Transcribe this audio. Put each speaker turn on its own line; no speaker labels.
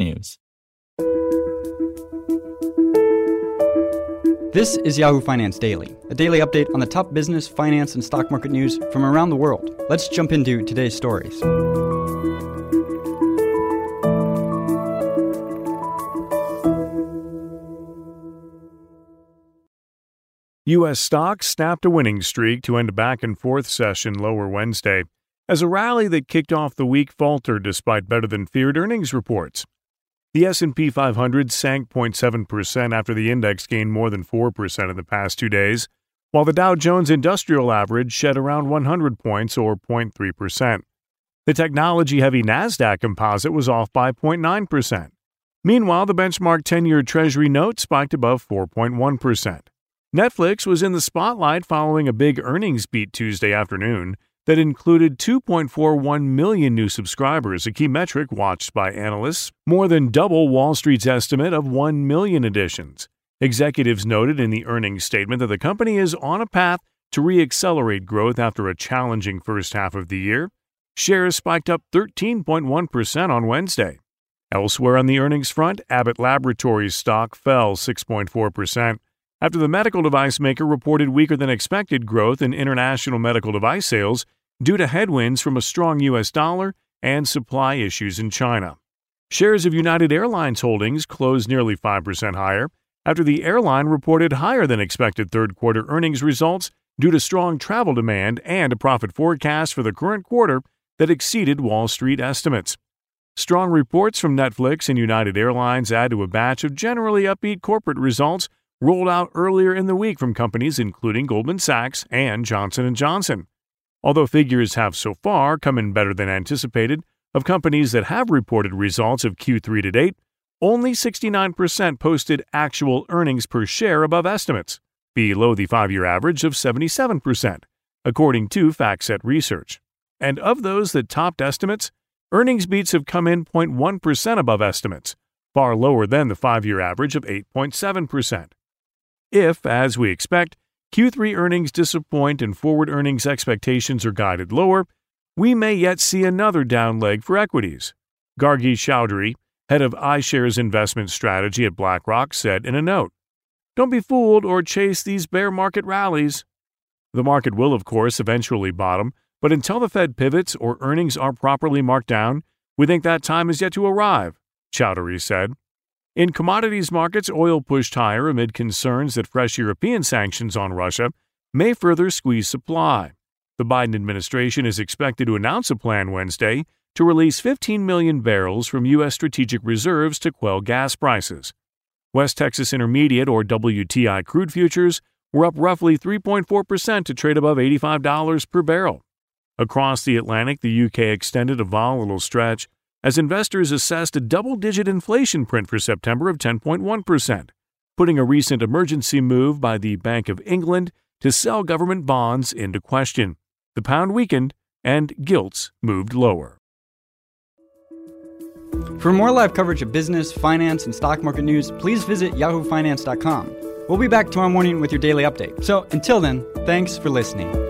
technews.
This is Yahoo Finance Daily, a daily update on the top business, finance, and stock market news from around the world. Let's jump into today's stories.
U.S. stocks snapped a winning streak to end a back and forth session lower Wednesday, as a rally that kicked off the week faltered despite better than feared earnings reports. The S&P 500 sank 0.7% after the index gained more than 4% in the past 2 days, while the Dow Jones Industrial Average shed around 100 points or 0.3%. The technology-heavy Nasdaq Composite was off by 0.9%. Meanwhile, the benchmark 10-year Treasury note spiked above 4.1%. Netflix was in the spotlight following a big earnings beat Tuesday afternoon that included 2.41 million new subscribers, a key metric watched by analysts, more than double Wall Street's estimate of 1 million additions. Executives noted in the earnings statement that the company is on a path to re-accelerate growth after a challenging first half of the year. Shares spiked up 13.1% on Wednesday. Elsewhere on the earnings front, Abbott Laboratories stock fell 6.4% after the medical device maker reported weaker than expected growth in international medical device sales due to headwinds from a strong U.S. dollar and supply issues in China. Shares of United Airlines Holdings closed nearly 5% higher after the airline reported higher than expected third quarter earnings results due to strong travel demand and a profit forecast for the current quarter that exceeded Wall Street estimates. Strong reports from Netflix and United Airlines add to a batch of generally upbeat corporate results rolled out earlier in the week from companies including Goldman Sachs and Johnson & Johnson. Although figures have so far come in better than anticipated, of companies that have reported results of Q3 to date, only 69% posted actual earnings per share above estimates, below the 5-year average of 77%, according to FactSet Research. And of those that topped estimates, earnings beats have come in 0.1% above estimates, far lower than the 5-year average of 8.7%. If, as we expect, Q3 earnings disappoint and forward earnings expectations are guided lower, we may yet see another down leg for equities. Gargi Chaudhuri, head of iShares investment strategy at BlackRock, said in a note Don't be fooled or chase these bear market rallies. The market will, of course, eventually bottom, but until the Fed pivots or earnings are properly marked down, we think that time is yet to arrive, Chaudhuri said. In commodities markets, oil pushed higher amid concerns that fresh European sanctions on Russia may further squeeze supply. The Biden administration is expected to announce a plan Wednesday to release 15 million barrels from U.S. strategic reserves to quell gas prices. West Texas Intermediate or WTI crude futures were up roughly 3.4% to trade above $85 per barrel. Across the Atlantic, the UK extended a volatile stretch as investors assessed a double digit inflation print for September of 10.1%, putting a recent emergency move by the Bank of England to sell government bonds into question. The pound weakened and gilts moved lower.
For more live coverage of business, finance, and stock market news, please visit yahoofinance.com. We'll be back tomorrow morning with your daily update. So until then, thanks for listening.